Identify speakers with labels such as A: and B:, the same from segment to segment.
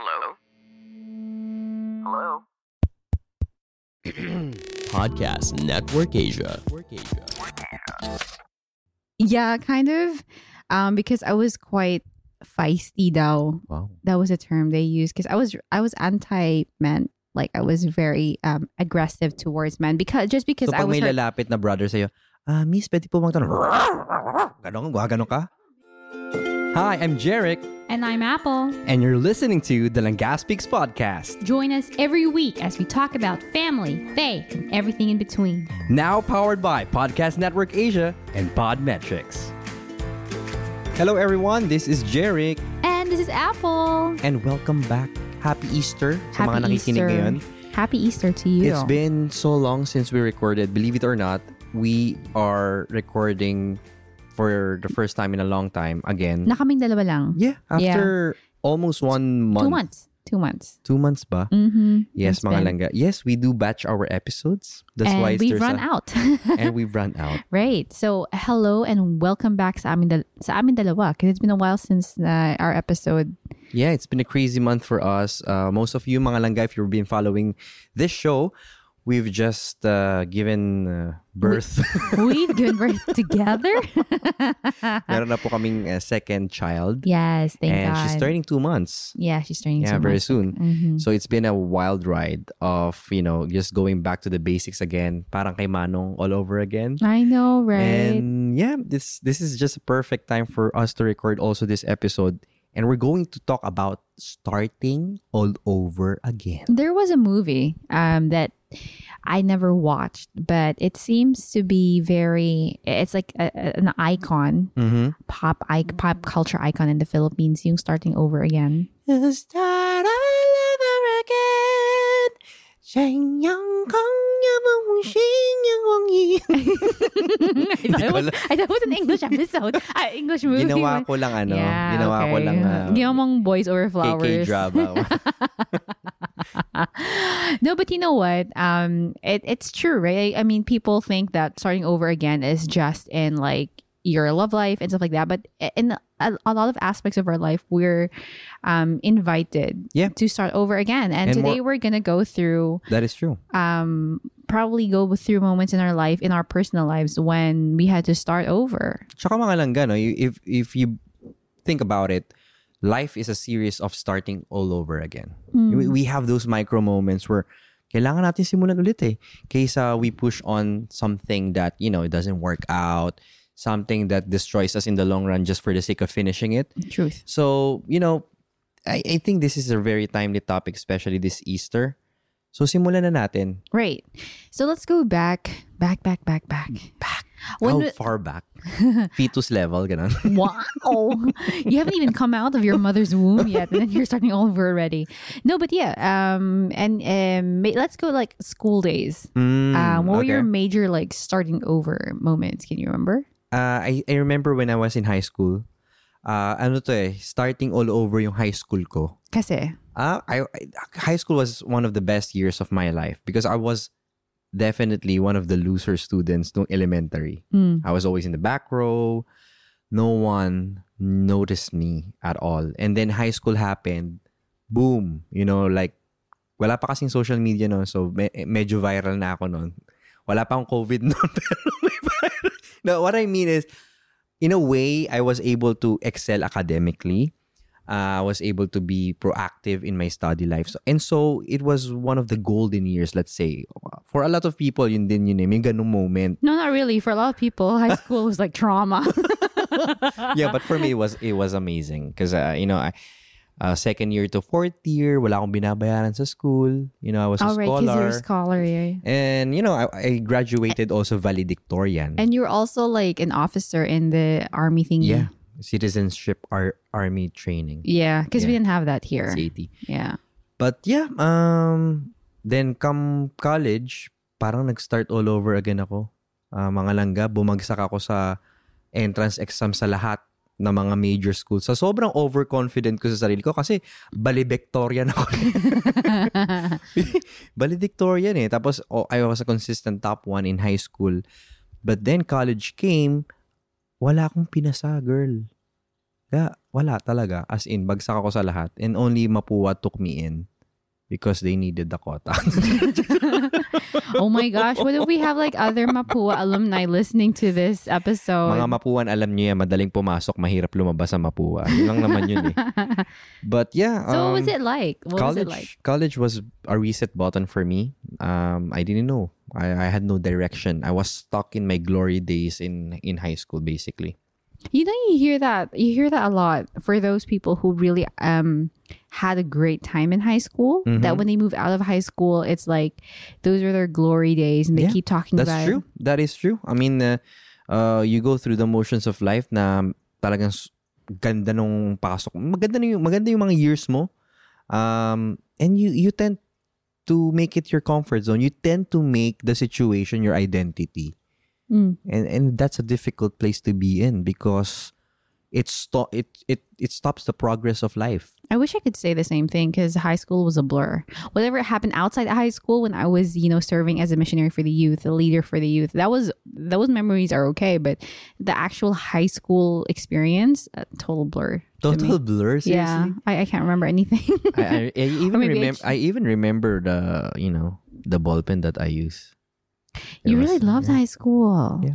A: Hello? Hello?
B: Podcast Network Asia.
C: Yeah, kind of. Um, because I was quite feisty daw.
D: Wow.
C: That was a term they used because I was I was anti men. Like I was very um aggressive towards men because just because
D: So
C: I
D: pag
C: was
D: may
C: hurt-
D: lalapit na brother sa'yo, ah, miss, pwede po bang tanong? Ganon, gumagano ka? Hi, I'm Jarek,
E: And I'm Apple.
D: and you're listening to the Langga Speaks Podcast.
E: Join us every week as we talk about family, faith, and everything in between.
D: Now powered by Podcast Network Asia and Podmetrics. Hello everyone, this is Jarek,
E: And this is Apple.
D: and welcome back. Happy Easter sa
C: Happy
D: mga nakikinig
C: Easter.
D: ngayon.
C: Happy Easter to you.
D: It's been so long since we recorded. Believe it or not, we are recording for the first time in a long time again.
C: na kaming dalawa lang.
D: yeah, after almost one month.
C: Two months. Two months.
D: Two months ba?
C: Mm-hmm.
D: Yes, mga langga. Yes, we do batch our episodes. That's
C: and
D: why
C: we've run
D: a-
C: out.
D: and we've run out.
C: right. So hello and welcome back sa amin, dal- sa amin dalawa because it's been a while since uh, our episode.
D: Yeah, it's been a crazy month for us. Uh, most of you, mga langga, if you've been following this show, we've just uh, given uh, birth.
C: We've given birth together.
D: Meron na po kaming uh, second child.
C: yes, thank you.
D: and
C: God.
D: she's turning two months.
C: yeah, she's turning
D: Yeah, very
C: months.
D: soon.
C: Mhm.
D: So it's been a wild ride of, you know, just going back to the basics again. Parang kay Manong all over again.
C: I know, right?
D: And yeah, this this is just a perfect time for us to record also this episode and we're going to talk about starting all over again.
C: There was a movie um, that I never watched, but it seems to be very. It's like a, an icon,
D: mm-hmm.
C: pop pop culture icon in the Philippines. You starting over again.
D: Start all over again.
C: Yang Kong that, was, I, that was an English episode. Uh, English movie.
D: Ginawa ko lang ano.
C: Yeah,
D: ginawa
C: okay.
D: ko lang. Uh,
C: Ginawa mong boys over flowers.
D: KK drama.
C: no, but you know what? Um, it, it's true, right? I, I mean, people think that starting over again is just in like your love life and stuff like that. But in a, a lot of aspects of our life, we're um, invited
D: Yeah.
C: to start over again. And,
D: And
C: today
D: more-
C: we're gonna go through
D: that is true.
C: um, probably go through moments in our life, in our personal lives, when we had to start over.
D: Tsaka mga langga, no? If, if you think about it, life is a series of starting all over again. We, we have those micro moments where kailangan natin simulan ulit eh. Kaysa we push on something that, you know, it doesn't work out, something that destroys us in the long run just for the sake of finishing it.
C: Truth.
D: So, you know, I, I think this is a very timely topic, especially this Easter. So, simulan na natin.
C: Right. So let's go back, back, back, back, back, back. When
D: How far back? Fetus level, ganun.
C: Wow. you haven't even come out of your mother's womb yet, and then you're starting all over already. No, but yeah. Um, and um, let's go like school days.
D: Mm,
C: um, what were your major like starting over moments? Can you remember?
D: Uh, I, I remember when I was in high school, uh, ano to eh, starting all over yung high school ko.
C: Kasi.
D: Uh, I, I, high school was one of the best years of my life because I was definitely one of the loser students no elementary.
C: Mm.
D: I was always in the back row. No one noticed me at all. And then high school happened. Boom. You know, like, wala pa kasing social media no. So, me- medyo viral na ako noon. Wala pa akong COVID noon. Pero may viral. No, what I mean is, in a way, I was able to excel academically. Uh, I was able to be proactive in my study life. So, and so, it was one of the golden years, let's say. For a lot of people, yun din yun eh. May ganung moment.
C: No, not really. For a lot of people, high school was like trauma.
D: yeah, but for me it was it was amazing because uh, you know I uh, second year to fourth year wala akong binabayaran sa school. You know I was a
C: All right,
D: scholar.
C: you're a scholar, yeah.
D: and you know I, I graduated also valedictorian.
C: And you're also like an officer in the army thingy.
D: yeah, citizenship ar- army training.
C: Yeah, because we
D: Yeah.
C: didn't have that here.
D: CAT.
C: Yeah.
D: But yeah, um then come college, parang nag-start all over again ako. Ah, mga langga, bumagsak ako sa entrance exam sa lahat ng mga major schools. Sa sobrang overconfident ko sa sarili ko kasi valedictorian ako. valedictorian eh. Tapos oh, I was a consistent top one in high school. But then college came, wala akong pinasa, girl. Kaya wala talaga. As in, bagsak ako sa lahat. And only Mapua took me in because they needed the quota.
C: oh my gosh, what if we have like other Mapua alumni listening to this episode?
D: Mga Mapuan, alam niyo yan, madaling pumasok, mahirap lumabas sa Mapua. Yun lang naman yun eh. But yeah.
C: so what was
D: um,
C: it like? What
D: college,
C: was it like?
D: college was a reset button for me. Um, I didn't know. I, I had no direction. I was stuck in my glory days in in high school, basically.
C: You know, you hear that. You hear that a lot for those people who really um had a great time in high school.
D: Mhm.
C: That when they move out of high school, it's like those are their glory days, and they
D: Yeah,
C: keep talking
D: That's
C: about.
D: true. That is true. I mean, uh, uh, you go through the motions of life na talagang ganda nung pasok. Maganda yung, maganda yung mga years mo. Um, and you you tend to make it your comfort zone. You tend to make the situation your identity.
C: Mm.
D: and and that's a difficult place to be in because it sto- it it it stops the progress of life.
C: I wish I could say the same thing because high school was a blur. Whatever happened outside of high school when I was, you know, serving as a missionary for the youth, a leader for the youth, that was those memories are okay, but the actual high school experience, a total blur. to.
D: Total blur. Seriously.
C: Yeah, I, I can't remember anything.
D: I, I, I even remember. I even remember the you know the ball pen that I use. It
C: you
D: was-
C: really loved
D: yeah.
C: high school.
D: Yeah.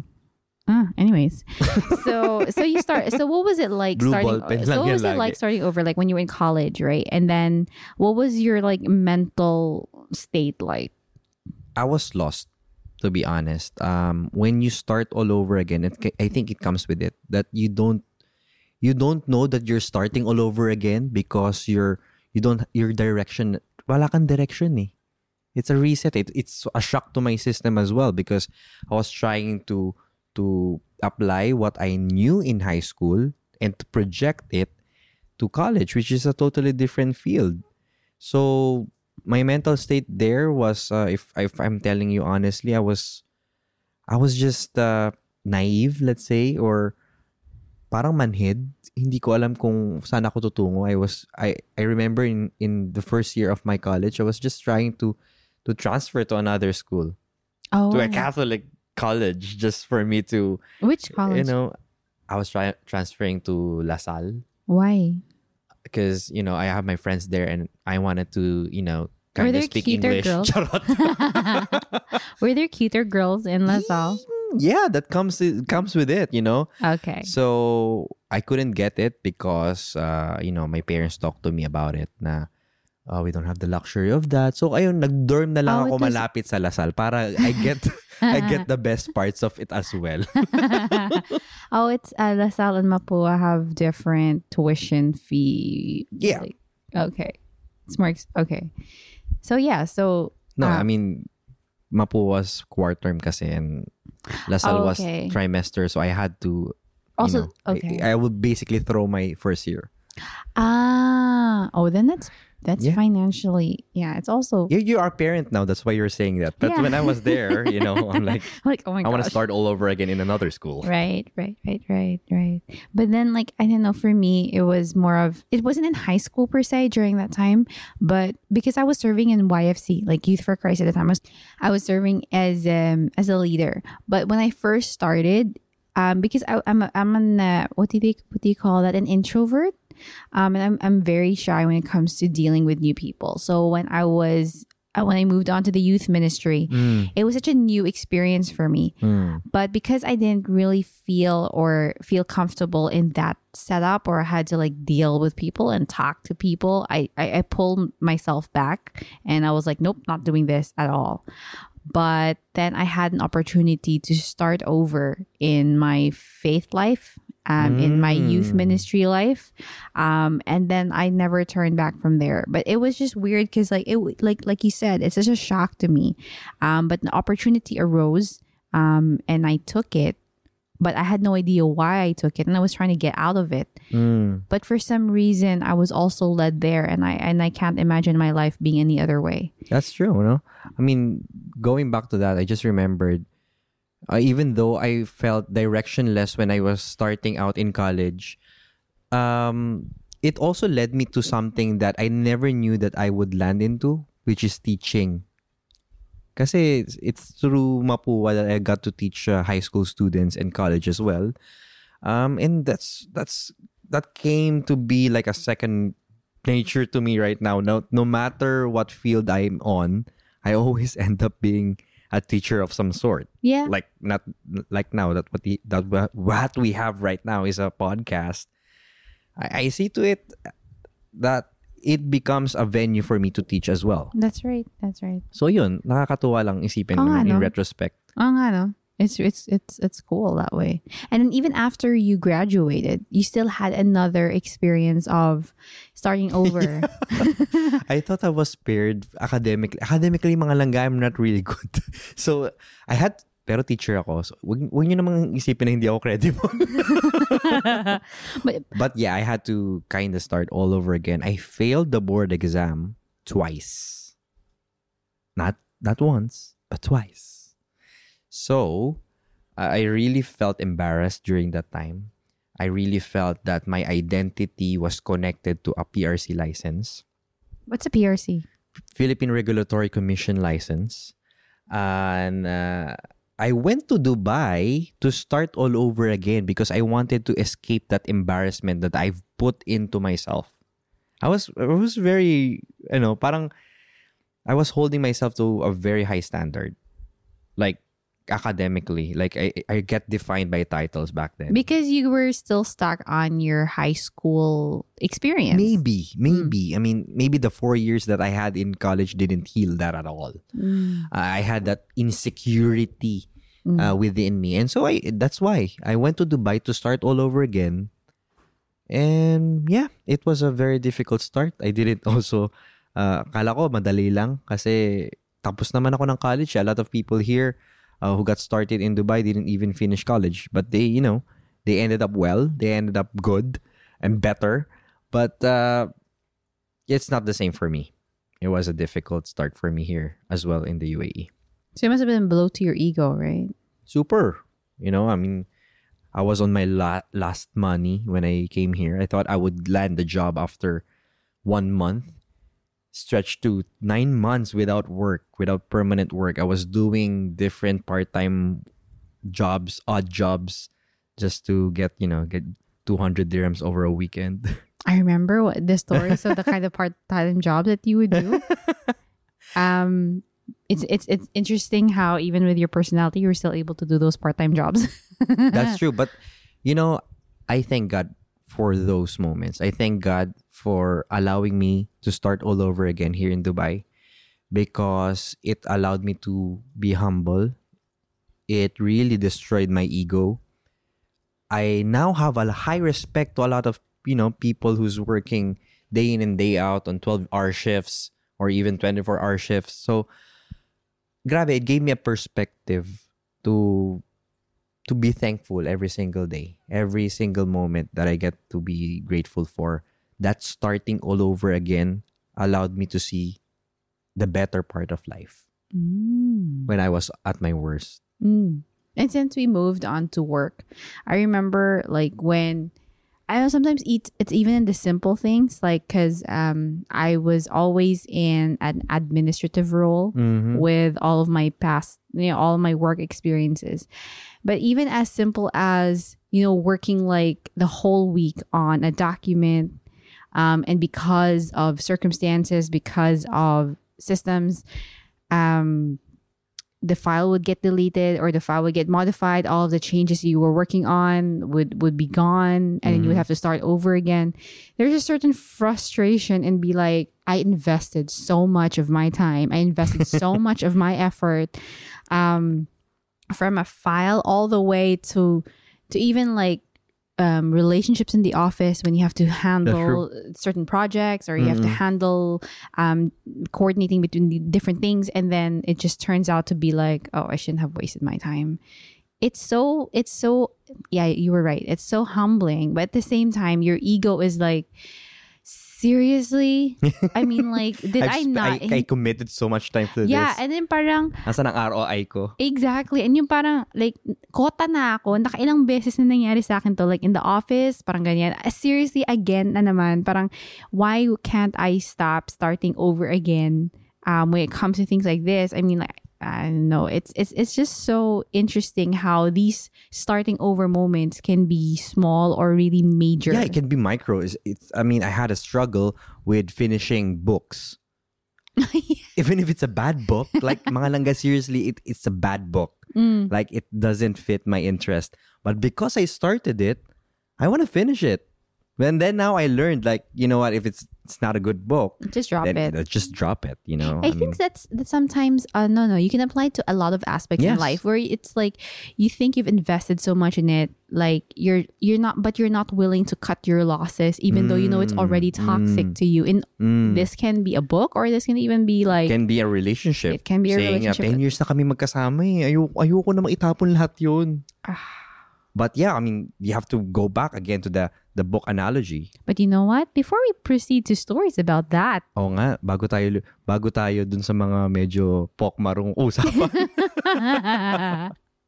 C: Ah, anyways, so so you start. So what was it like
D: Blue
C: starting?
D: ball
C: So what was it like starting over? Like when you were in college, right? And then what was your like mental state like?
D: I was lost, to be honest. Um, when you start all over again, it, I think it comes with it that you don't, you don't know that you're starting all over again because you're you don't your direction. Wala kang direction eh. It's a reset. It, it's a shock to my system as well because I was trying to to apply what I knew in high school and to project it to college, which is a totally different field. So my mental state there was uh, if if I'm telling you honestly, I was I was just uh, naive, let's say, or parang manhid. Hindi ko alam kung saan ako tutungo. I was I I remember in in the first year of my college, I was just trying to to transfer to another school,
C: Oh,
D: to a Catholic college, just for me to
C: which college?
D: you know. I was trying transferring to La Salle
C: Why?
D: because you know I have my friends there and I wanted to you know
C: Were
D: kind
C: there
D: of speak
C: cuter
D: English.
C: girls?
D: Charot.
C: Were there cuter girls in LaSalle?
D: yeah, that comes it comes with it, you know.
C: Okay.
D: So I couldn't get it because uh, you know my parents talked to me about it. Na oh, we don't have the luxury of that. So ayun, nag-dorm na lang
C: Oh,
D: ako
C: was-
D: malapit sa La Salle para I get I get the best parts of it as well.
C: oh, it's uh, LaSalle and Mapua have different tuition fee.
D: Yeah.
C: like- okay. It's more ex- okay. So yeah, so
D: No,
C: Ah.
D: I mean Mapua was quarter term kasi and La Salle
C: Oh,
D: was trimester so I had to you
C: also
D: know,
C: okay.
D: I, I would basically throw my first year.
C: ah, oh, then that's that's
D: Yeah.
C: financially yeah. It's also
D: You you are parent now, that's why you're saying that. But
C: Yeah.
D: when I was there, you know, I'm like
C: like oh my god.
D: I want to start all over again in another school.
C: Right, right, right, right, right. But then, like, I don't know, for me, it was more of, it wasn't in high school per se during that time, but because I was serving in YFC, like Youth for Christ at the time, I was, I was serving as, um, as a leader. But when I first started, um, because I, I'm, a, I'm an, uh, what do they, what do you call that? An introvert. Um, and I'm, I'm very shy when it comes to dealing with new people. So when I was, uh, when I moved on to the youth ministry,
D: Mm,
C: it was such a new experience for me
D: mm.
C: but because I didn't really feel or feel comfortable in that setup or had to like deal with people and talk to people, I, I, I pulled myself back and I was like, nope, not doing this at all. But then I had an opportunity to start over in my faith life, um, in my youth
D: Mm.
C: ministry life, um, and then I never turned back from there. But it was just weird because, like, it like like you said, it's just a shock to me. Um, but an opportunity arose, um, and I took it. But I had no idea why I took it, and I was trying to get out of it.
D: Mm.
C: But for some reason, I was also led there, and I and I can't imagine my life being any other way.
D: That's true, no? I mean, going back to that, I just remembered, uh, even though I felt directionless when I was starting out in college, um, it also led me to something that I never knew that I would land into, which is teaching. Kasi it's, it's through Mapua that I got to teach uh, high school students and college as well. Um, and that's that's that came to be like a second nature to me right now. No, no matter what field I'm on, I always end up being a teacher of some sort.
C: Yeah.
D: Like not like now that what the, that what we have right now is a podcast. I, I see to it that it becomes a venue for me to teach as well.
C: That's right. That's right.
D: So yun, nakakatuwa lang isipin
C: Oo
D: naman in retrospect.
C: Oh, nga, no? It's it's it's it's cool that way. And then even after you graduated, you still had another experience of starting over.
D: I thought I was spared academically. Academically, mga langga, I'm not really good. So, I had, pero teacher ako. So, wag, wag nyo namang isipin na hindi ako credible.
C: but
D: but yeah, I had to kind of start all over again. I failed the board exam twice. Not not once, but twice. So, I really felt embarrassed during that time. I really felt that my identity was connected to a PRC license.
C: what's a PRC?
D: Philippine Regulatory Commission license. And uh, I went to Dubai to start all over again because I wanted to escape that embarrassment that I've put into myself. I was I was very, you know, parang I was holding myself to a very high standard. Like academically, like I I get defined by titles back then.
C: Because you were still stuck on your high school experience.
D: Maybe, maybe. I mean, maybe the four years that I had in college didn't heal that at all.
C: Mm.
D: I had that insecurity
C: Mm.
D: uh, within me, and so I. That's why I went to Dubai to start all over again. And yeah, it was a very difficult start. I didn't also. Uh, kala ko madali lang kasi tapos naman ako ng college. A lot of people here uh, who got started in Dubai didn't even finish college, but they, you know, they ended up well. They ended up good and better. But uh, it's not the same for me. It was a difficult start for me here as well in the UAE.
C: So it must have been blow to your ego, right?
D: Super. You know, I mean, I was on my la- last money when I came here. I thought I would land the job after one month, stretched to nine months without work, without permanent work. I was doing different part time jobs, odd jobs, just to get, you know, get 200 dirhams over a weekend.
C: I remember what the stories of the kind of part-time job that you would do. um, it's it's it's interesting how even with your personality, you were still able to do those part-time jobs.
D: That's true. But, you know, I thank God for those moments. I thank God for allowing me to start all over again here in Dubai because it allowed me to be humble. It really destroyed my ego. I now have a high respect to a lot of, you know, people who's working day in and day out on 12 hour shifts or even 24 hour shifts. So, grabe, it gave me a perspective to to be thankful every single day, every single moment that I get to be grateful for. That starting all over again allowed me to see the better part of life
C: Mm.
D: when I was at my worst.
C: Mm. And since we moved on to work, I remember like when I know sometimes eat it's even in the simple things like because um I was always in an administrative role
D: Mm-hmm.
C: with all of my past you know all of my work experiences, but even as simple as you know working like the whole week on a document, um and because of circumstances because of systems, um the file would get deleted or the file would get modified all of the changes you were working on would would be gone and then you would
D: Mhm.
C: have to start over again there's a certain frustration and be like i invested so much of my time i invested so much of my effort um from a file all the way to to even like um, relationships in the office when you have to handle certain projects or you have to
D: Mhm.
C: handle um, coordinating between the different things. And then it just turns out to be like oh i shouldn't have wasted my time. It's so it's so yeah you were right. It's so humbling. But at the same time your ego is like seriously i mean like did i not
D: I, I committed so much time to
C: yeah
D: this.
C: and then parang
D: Nasaan ang ROI ko?
C: Exactly. And yung parang, like, kota na ako. Nakailang beses na nangyari sa akin to. Like, in the office, parang ganyan. Uh, Seriously, again na naman. Parang, why can't I stop starting over again um, when it comes to things like this? I mean, like, I don't know. It's it's it's just so interesting how these starting over moments can be small or really major.
D: Yeah, it can be micro. It's, it's, I mean, I had a struggle with finishing books. Even if it's a bad book, like mga langga, seriously, it, it's a bad book.
C: Mm.
D: Like it doesn't fit my interest. But because I started it, I want to finish it. And then now I learned, like, you know what, if it's it's not a good book,
C: Just drop
D: then
C: it.
D: uh, just drop it, you know?
C: I,
D: mean,
C: think that's that sometimes uh, no no you can apply it to a lot of aspects in life where it's like you think you've invested so much in it like you're you're not but you're not willing to cut your losses even though you know it's already toxic to you and
D: mm,
C: this can be a book or this can even be like
D: can be a relationship.
C: It can be a
D: Saying,
C: relationship.
D: 10 years na kami magkasama eh. Ayoko, ayoko na maitapon lahat yun.
C: Ah.
D: But yeah, I mean, you have to go back again to the the book analogy.
C: but you know what before we proceed to stories about that
D: Oo nga, bago tayo bago tayo dun sa mga medyo pokmarong usapan.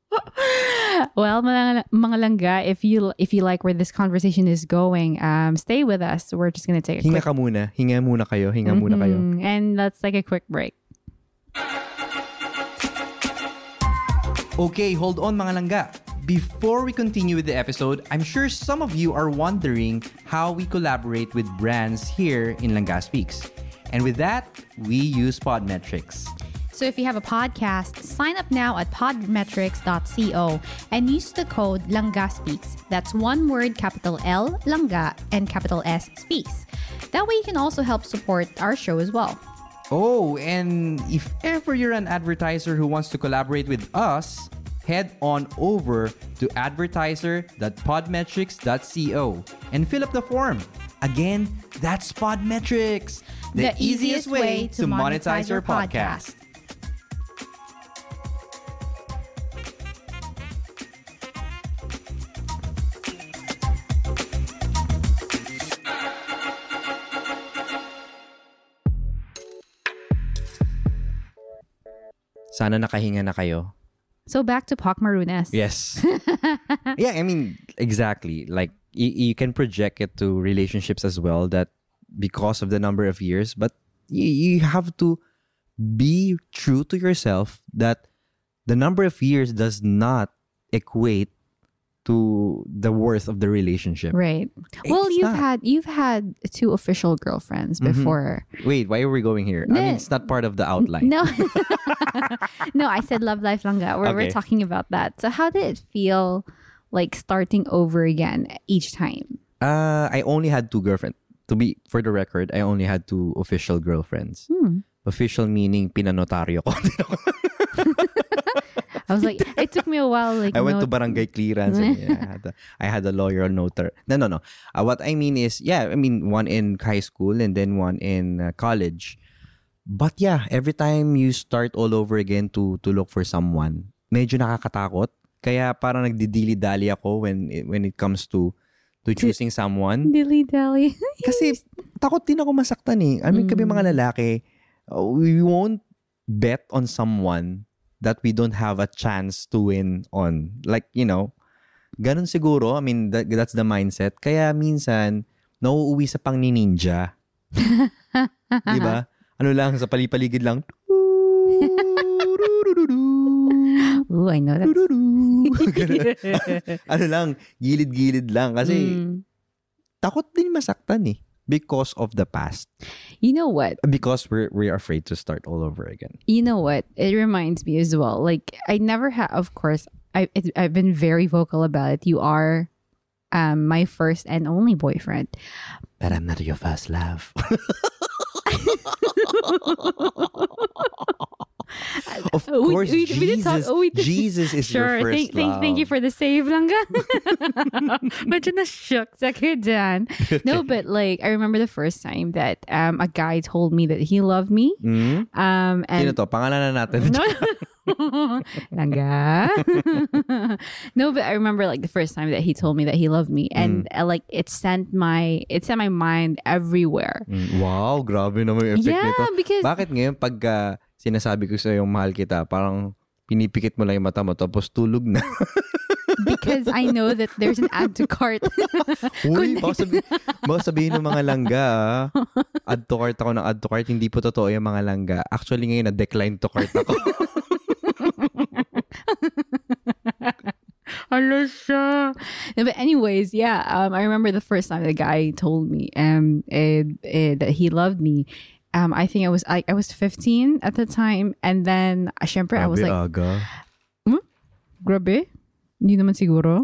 C: well mga, mga langga if you if you like where this conversation is going um stay with us we're just gonna take a
D: hinga
C: quick
D: ka muna. Hinga muna kayo. Hinga muna kayo.
C: And let's take a quick break
A: Okay, hold on mga langga. Before we continue with the episode, I'm sure some of you are wondering how we collaborate with brands here in Langga Speaks. And with that, we use Podmetrics.
E: So if you have a podcast, sign up now at podmetrics.co and use the code LANGASpeaks. That's one word, capital L, Langa, and capital S, Speaks. That way you can also help support our show as well.
A: Oh, and if ever you're an advertiser who wants to collaborate with us, head on over to advertiser.podmetrics.co and fill up the form. Again, that's Podmetrics, the, easiest way to monetize your podcast.
D: Sana nakahinga na kayo.
C: So back to Poc Marunas
D: Yes. yeah, I mean, exactly. Like, y- you can project it to relationships as well that because of the number of years, but y- you have to be true to yourself that the number of years does not equate to the worth of the relationship.
C: right well
D: It's
C: you've
D: not.
C: had you've had two official girlfriends
D: Mhm.
C: before
D: Wait, why are we going here? I mean, it's not part of the outline.
C: no no I said love life where we're
D: Okay.
C: talking about that so how did it feel like starting over again each time
D: Uh, I only had two girlfriends. To be for the record, I only had two official girlfriends.
C: Hmm.
D: Official meaning pinanotaryo ko.
C: I was like it took me a while like
D: I went to
C: no-
D: barangay clearance. And, yeah, I, had a, I had a lawyer notar. No, no, no. Uh, what I mean is, yeah, I mean one in high school and then one in uh, college. But yeah, every time you start all over again to to look for someone, medyo nakakatakot. Kaya parang nagdidili-dali ako when it, when it comes to to choosing someone.
C: dilly dally
D: Kasi takot din ako masaktan eh. I mean, kami
C: Mm.
D: mga lalaki, uh, we won't bet on someone that we don't have a chance to win on. Like, you know, ganun siguro. I mean, that, that's the mindset. Kaya minsan, nauuwi sa pang ni ninja. Di ba? Ano lang, sa palipaligid lang.
C: Ooh, I know that
D: ano lang, gilid-gilid lang. Kasi
C: Mm.
D: takot din masaktan eh. Because of the past.
C: you know what
D: Because we're we're afraid to start all over again.
C: you know what it reminds me as well like i never have of course I, it, i've been very vocal about it you are um my first and only boyfriend
D: But I'm not your first love. of
C: Oh, we-
D: course,
C: we- we did talk-
D: Jesus,
C: oh, we did-
D: Jesus is your
C: sure
D: first
C: thank, thank,
D: love.
C: thank you for the save langga medyo na shook sa dyan no but like i remember the first time that um a guy told me that he loved me
D: Hmm?
C: um
D: Sino
C: and
D: to? Pangalan natin.
C: no Langga. no, but I remember like the first time that he told me that he loved me, and uh, like it sent my it sent my mind everywhere.
D: Mm, wow, grabe naman yung effect
C: Yeah,
D: nito.
C: because
D: Bakit ngayon pag ah, sinasabi ko sa yung mahal kita, parang pinipikit mo lang yung mata mo tapos tulog na.
C: Because I know that there's an add to cart.
D: Uy, baka, sabi, baka sabihin ng mga langga, ah, add to cart ako ng add to cart, hindi po totoo yung mga langga. Actually, ngayon na-decline to cart ako.
C: Alasha. No, but anyways, yeah, um, I remember the first time the guy told me um, eh, eh, that he loved me. Um, I think I was I, I was 15 at the time, and then syempre, I was like,
D: aga.
C: grabe, hindi naman siguro.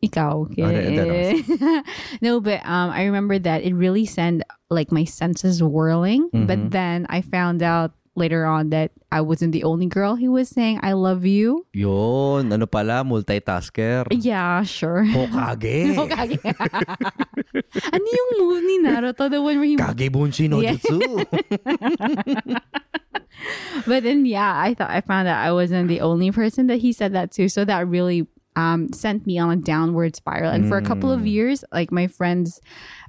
C: Ikaw.
D: Hindi
C: no, but um, I remember that it really sent like my senses whirling.
D: Mm-hmm.
C: But then I found out later on that I wasn't the only girl he was saying I love you.
D: Yun, ano pala, multitasker.
C: Yeah, sure.
D: Hokage.
C: Hokage. ano yung move ni Naruto? The one where he
D: Kage Bunshin no
C: Yeah.
D: Jutsu.
C: but then yeah i thought i found that i wasn't the only person that he said that to so that really um sent me on a downward spiral and for a couple of years like my friends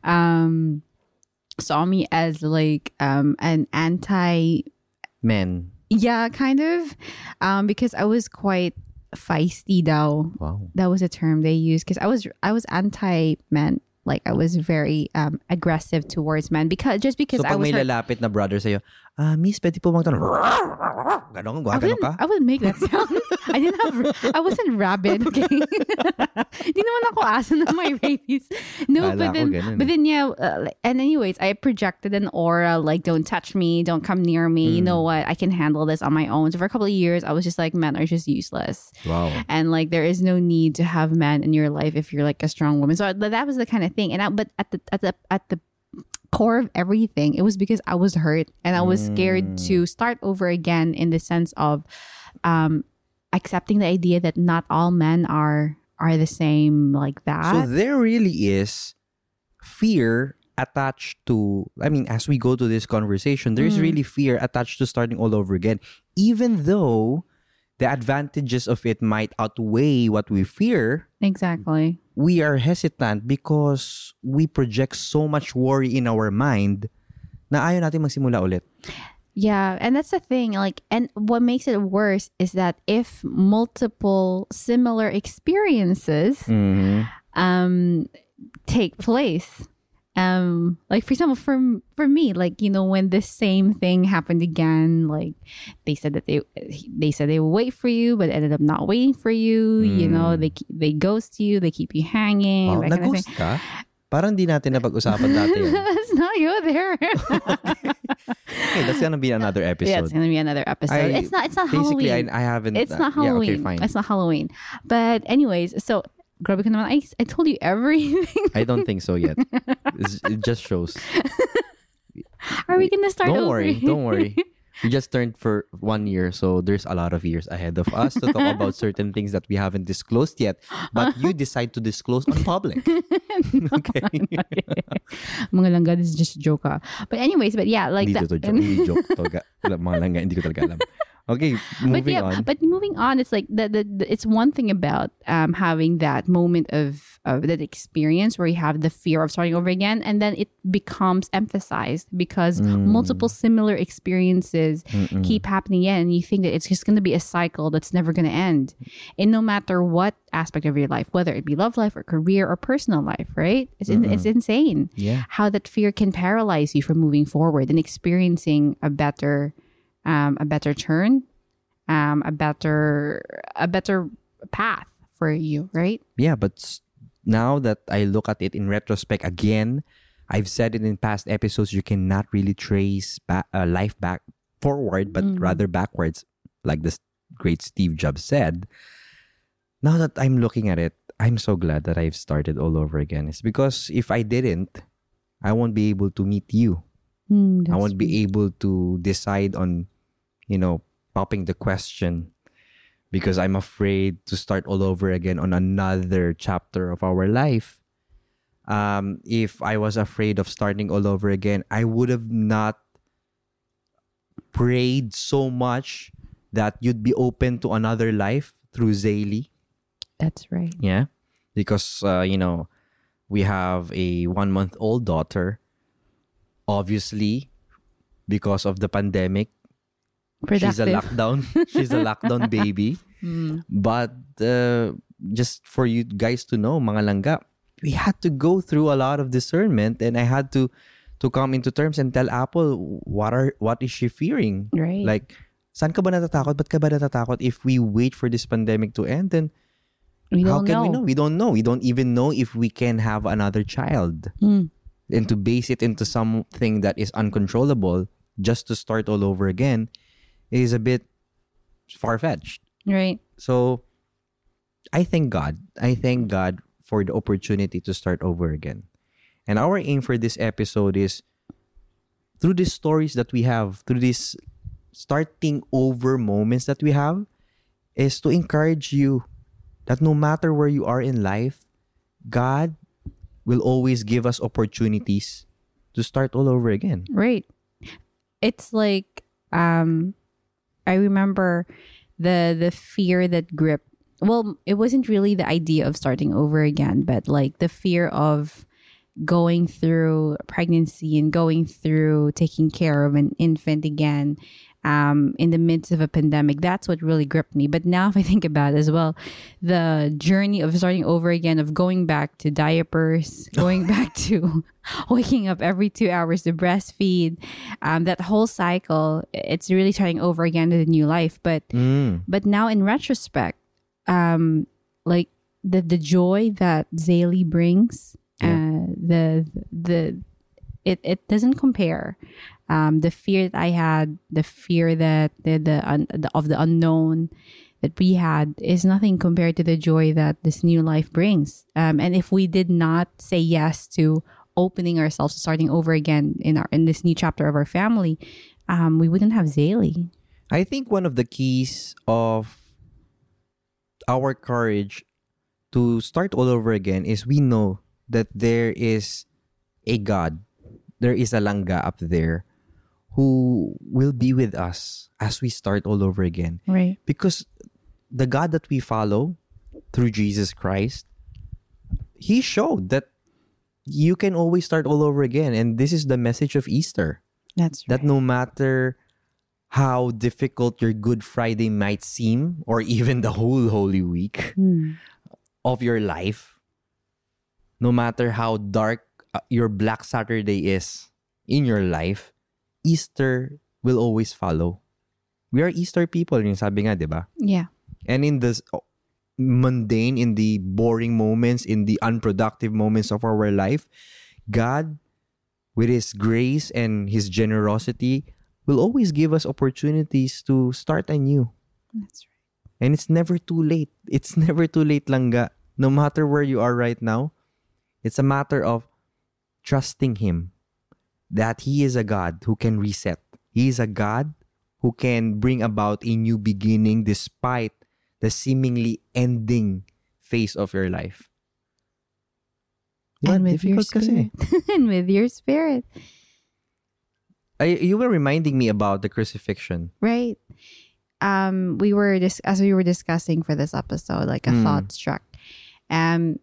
C: um saw me as like um an anti
D: Men.
C: yeah kind of um because i was quite feisty though
D: Wow.
C: that was a term they used because i was i was anti men like i was very um aggressive towards men because just because
D: So
C: i
D: pag
C: was
D: may lalapit na brother sa'yo, ah, miss, pwede po magtanong. Ganon,
C: I
D: ganon
C: wouldn't,
D: ka?
C: I wouldn't make that sound. I didn't have, I wasn't rabid, okay? Hindi naman ako aso na my rabies. No,
D: Kala
C: but
D: ko
C: then,
D: ganun
C: but
D: eh.
C: then yeah, uh, like- and anyways, I projected an aura like, don't touch me, don't come near me. You
D: Mm.
C: know what? I can handle this on my own. So for a couple of years, I was just like, men are just useless.
D: Wow.
C: And like, there is no need to have men in your life if you're like a strong woman. So th- that was the kind of thing. And I, but at the, at the, at the, core of everything it was because i was hurt and i was scared
D: Mm.
C: to start over again in the sense of um accepting the idea that not all men are are the same like that.
D: So there really is fear attached to, I mean, as we go to this conversation, there's
C: Mm.
D: really fear attached to starting all over again, even though the advantages of it might outweigh what we fear.
C: exactly
D: We are hesitant because we project so much worry in our mind na ayaw natin magsimula ulit.
C: yeah and that's the thing like and what makes it worse is that if multiple similar experiences um take place um like for example for for me like you know when the same thing happened again like they said that they they said they would wait for you but ended up not waiting for you you know they they ghost you they keep you hanging
D: Wow,
C: that kind of thing.
D: ka? Parang di natin napag-usapan dati yun.
C: That's not you there.
D: Okay, that's gonna be another episode.
C: yeah, it's gonna be another episode.
D: I-
C: it's not. It's not
D: Basically,
C: Halloween.
D: I, I haven't.
C: it's
D: uh,
C: not
D: yeah,
C: Halloween.
D: okay, fine.
C: It's not Halloween. But anyways, so grabe ka naman. I, I told you everything.
D: I don't think so yet. It's- it just shows.
C: Are we gonna start
D: Don't
C: over?
D: worry, don't worry. We just turned for one year, so there's a lot of years ahead of us to talk about certain things that we haven't disclosed yet. But you decide to disclose on public. okay.
C: Mga langga, this is just a joke. ah. But anyways, but yeah, like
D: Hindi
C: that.
D: to joke. Hindi joke. to. Ga- wala, Mga langga, hindi ko talaga alam. Okay,
C: but yeah,
D: on.
C: but moving on, it's like the, the, the it's one thing about um having that moment of of that experience where you have the fear of starting over again, and then it becomes emphasized because multiple similar experiences keep happening again, and you think that it's just going to be a cycle that's never going to end, and no matter what aspect of your life, whether it be love life or career or personal life, right? It's in, it's insane
D: yeah.
C: how that fear can paralyze you from moving forward and experiencing a better um, a better turn um, a better a better path for you right
D: yeah, but now that I look at it in retrospect again, I've said it in past episodes, you cannot really trace back, uh, life back forward, but rather backwards, like this great Steve Jobs said. Now that I'm looking at it, I'm so glad that I've started all over again. It's because if I didn't, I won't be able to meet you. I won't be able to decide on, you know, popping the question because I'm afraid to start all over again on another chapter of our life. Um, if I was afraid of starting all over again, I would have not prayed so much that you'd be open to another life through Zaylee.
C: that's right
D: Yeah. Because, uh, you know, we have a one month old daughter. Obviously, because of the pandemic, she's a lockdown. she's a lockdown baby. But uh, just for you guys to know, mga langga, we had to go through a lot of discernment, and I had to to come into terms and tell Apple what are what is she fearing.
C: right
D: Like, saan ka ba natatakot? Ba't ka ba natatakot if we wait for this pandemic to end? Then,
C: We
D: How can
C: know.
D: we know? We don't know. We don't even know if we can have another child.
C: Mm.
D: And to base it into something that is uncontrollable just to start all over again is a bit far fetched.
C: Right.
D: So I thank God. I thank God for the opportunity to start over again. And our aim for this episode is through these stories that we have, through these starting over moments that we have, is to encourage you that no matter where you are in life, God will always give us opportunities to start all over again.
C: Right. It's like um I remember the the fear that gripped well, it wasn't really the idea of starting over again, but like the fear of going through pregnancy and going through taking care of an infant again um, in the midst of a pandemic. That's what really gripped me. But now, if I think about it as well, the journey of starting over again, of going back to diapers, going back to waking up every two hours to breastfeed, um, that whole cycle, it's really starting over again with a new life. But
D: Mm.
C: but now in retrospect, um, like the the joy that Zaylee brings, uh, the the it it doesn't compare. Um, the fear that I had, the fear that the the, un, the of the unknown that we had is nothing compared to the joy that this new life brings. Um, and if we did not say yes to opening ourselves to starting over again in our in this new chapter of our family, um, we wouldn't have Zaylee.
D: I think one of the keys of our courage to start all over again is we know that there is a God, there is a Langga up there who will be with us as we start all over again.
C: Right.
D: Because the God that we follow through Jesus Christ, He showed that you can always start all over again. And this is the message of Easter
C: That's
D: that no matter how difficult your Good Friday might seem, or even the whole Holy Week
C: Hmm.
D: of your life, no matter how dark uh, your Black Saturday is in your life, Easter will always follow. We are Easter people, yung sabi nga, di ba?
C: Yeah.
D: And in the oh, mundane, in the boring moments, in the unproductive moments of our life, God, with His grace and His generosity, will always give us opportunities to start anew.
C: That's right.
D: And it's never too late. It's never too late, Langga. No matter where you are right now, it's a matter of trusting Him that He is a God who can reset. He is a God who can bring about a new beginning despite the seemingly ending phase of your life.
C: And with your spirit. and with your spirit.
D: I, you were reminding me about the crucifixion.
C: Right. Um, we were dis- as we were discussing for this episode, like a
D: Mm.
C: thought struck. Um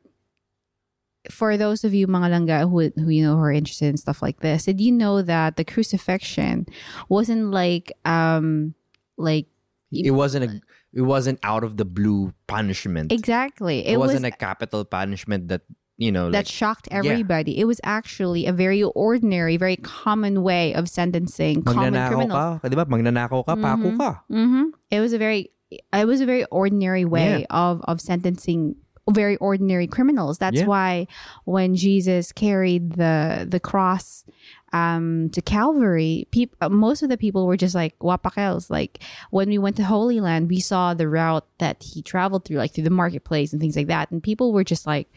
C: for those of you mga langga who who you know who are interested in stuff like this, did you know that the crucifixion wasn't like um like
D: It wasn't a it wasn't out of the blue punishment.
C: exactly
D: it,
C: it, was
D: wasn't a capital punishment that you know
C: that
D: like
C: shocked everybody. It was actually a very ordinary, very common way of sentencing common criminals.
D: ka? Magnanakaw ka,
C: Mhm.
D: ka.
C: hmm It was a very, it was a very ordinary way of of sentencing very ordinary criminals. That's
D: Yeah.
C: why when Jesus carried the the cross um, to Calvary, peop- most of the people were just like wapakels. Like when we went to Holy Land, we saw the route that he traveled through, like through the marketplace and things like that, and people were just like.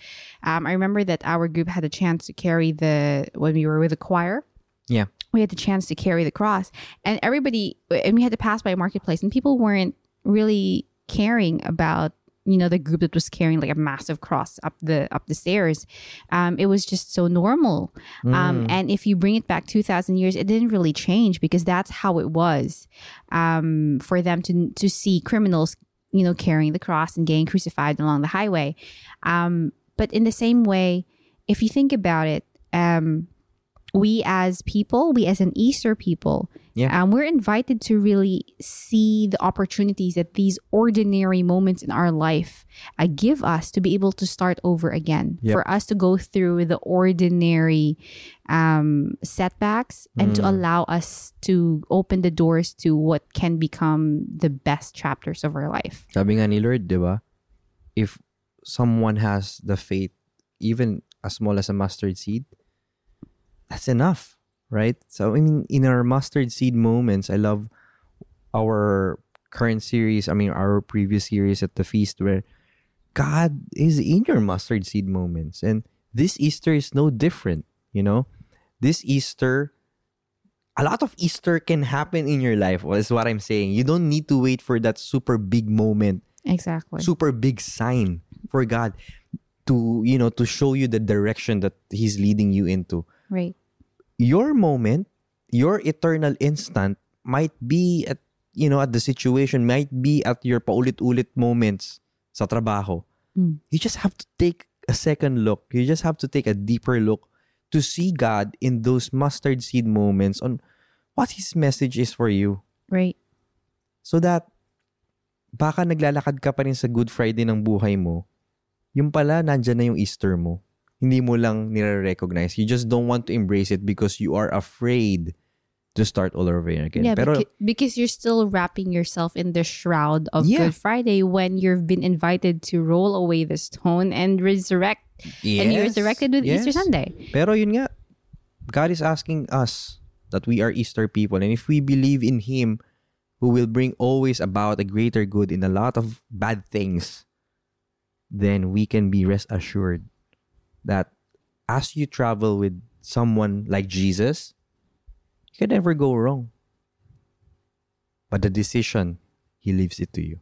C: Um, I remember that our group had a chance to carry the when we were with the choir
D: Yeah.
C: we had the chance to carry the cross and everybody and we had to pass by a marketplace and people weren't really caring about you know the group that was carrying like a massive cross up the up the stairs um, it was just so normal. Um, and if you bring it back 2000 years it didn't really change because that's how it was um, for them to to see criminals you know carrying the cross and getting crucified along the highway. Um, but in the same way if you think about it um, we as people, we as an Easter people,
D: Yeah.
C: um, we're invited to really see the opportunities that these ordinary moments in our life uh, give us to be able to start over again.
D: Yep.
C: For us to go through the ordinary um, setbacks and to allow us to open the doors to what can become the best chapters of our life.
D: Sabi nga ni Lord, 'di ba? If someone has the faith, even as small as a mustard seed, that's enough, right? So I mean, in our mustard seed moments, I love our current series. I mean, our previous series at the feast where God is in your mustard seed moments, and this Easter is no different. You know, this Easter. A lot of Easter can happen in your life. Is what I'm saying. You don't need to wait for that super big moment
C: Exactly.
D: super big sign for God to you know to show you the direction that he's leading you into
C: right.
D: your moment your eternal instant might be at you know at the situation might be at your paulit-ulit moments sa trabaho
C: Mm.
D: you just have to take a second look you just have to take a deeper look to see God in those mustard seed moments on what his message is for you
C: Right.
D: So that, baka naglalakad ka pa rin sa Good Friday ng buhay mo, yung pala, nandyan na yung Easter mo. Hindi mo lang nire-recognize. You just don't want to embrace it because you are afraid to start all over again.
C: Yeah,
D: Pero,
C: beca- because you're still wrapping yourself in the shroud of
D: Yeah.
C: Good Friday when you've been invited to roll away the stone and resurrect, and you resurrected with Easter. Sunday.
D: Pero yun nga, God is asking us that we are Easter people. And if we believe in Him, who will bring always about a greater good in a lot of bad things, then we can be rest assured that as you travel with someone like Jesus, you can never go wrong. But the decision, He leaves it to you.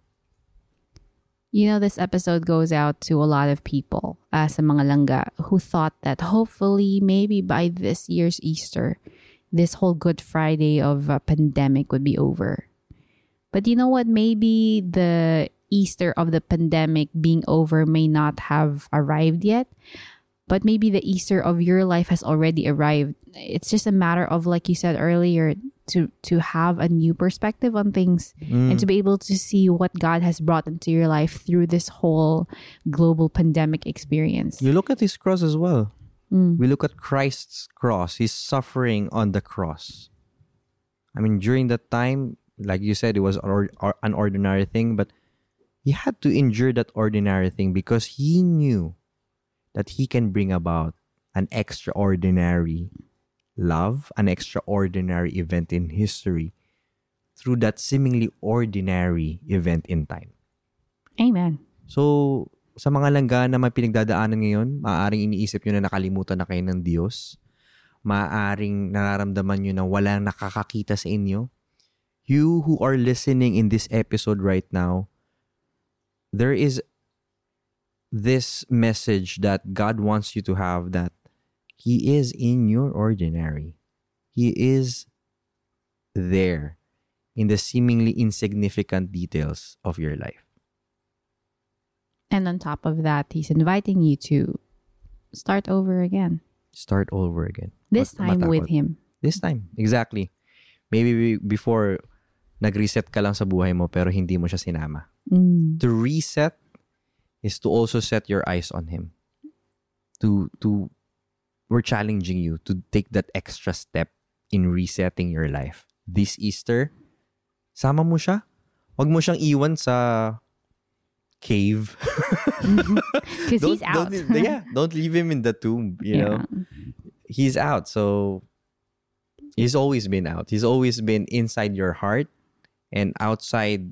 C: You know, this episode goes out to a lot of people, uh, sa mga langga, who thought that hopefully, maybe by this year's Easter, this whole Good Friday of uh, pandemic would be over. But you know what? Maybe the Easter of the pandemic being over may not have arrived yet, but maybe the Easter of your life has already arrived. It's just a matter of, like you said earlier, to to have a new perspective on things and to be able to see what God has brought into your life through this whole global pandemic experience.
D: You look at His cross as well.
C: Mm.
D: We look at Christ's cross, His suffering on the cross. I mean, during that time, like you said, it was an ordinary thing, but He had to endure that ordinary thing because He knew that He can bring about an extraordinary love, an extraordinary event in history through that seemingly ordinary event in time.
C: Amen.
D: So, sa mga langga na may pinagdadaanan ngayon, maaaring iniisip nyo na nakalimutan na kayo ng Diyos. Maaaring nararamdaman nyo na walang nakakakita sa inyo. You who are listening in this episode right now, there is this message that God wants you to have that He is in your ordinary. He is there in the seemingly insignificant details of your life.
C: And on top of that, he's inviting you to start over again.
D: start over again.
C: This
D: Mat-
C: time with him.
D: This time, exactly. Maybe before, nag-reset ka lang sa buhay mo pero hindi mo siya sinama.
C: Mm.
D: To reset is to also set your eyes on Him. To, to, we're challenging you to take that extra step in resetting your life. This Easter, sama mo siya. Huwag mo siyang iwan sa cave.
C: Because he's out.
D: Don't, yeah, don't leave him in the tomb, you know. He's out. So he's always been out. He's always been inside your heart and outside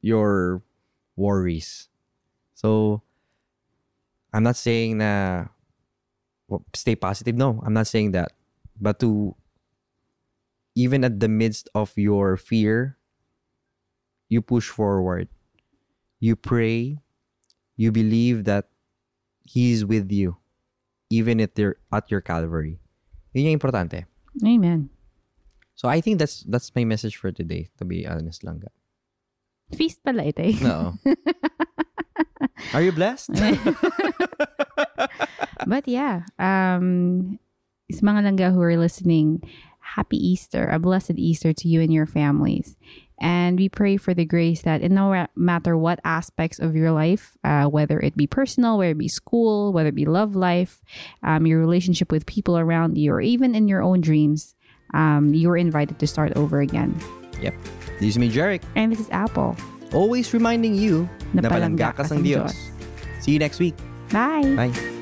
D: your worries. So I'm not saying na well, stay positive. No, I'm not saying that. But to even at the midst of your fear, you push forward. You pray. You believe that He's with you even at your at your Calvary. Yun yung importante.
C: Amen.
D: So I think that's that's my message for today, to be honest lang.
C: Feast pala ito eh.
D: No. Are you blessed?
C: But yeah, um, sa mga langga who are listening, happy Easter, a blessed Easter to you and your families. And we pray for the grace that in no matter what aspects of your life, uh, whether it be personal, whether it be school, whether it be love life, um, your relationship with people around you, or even in your own dreams, um, you're invited to start over again.
D: yep. This is me, Jarek.
C: And this is Apple.
D: Always reminding you Na palangga ka
C: palangga
D: sang Diyos.
A: See you next week.
C: Bye.
A: Bye.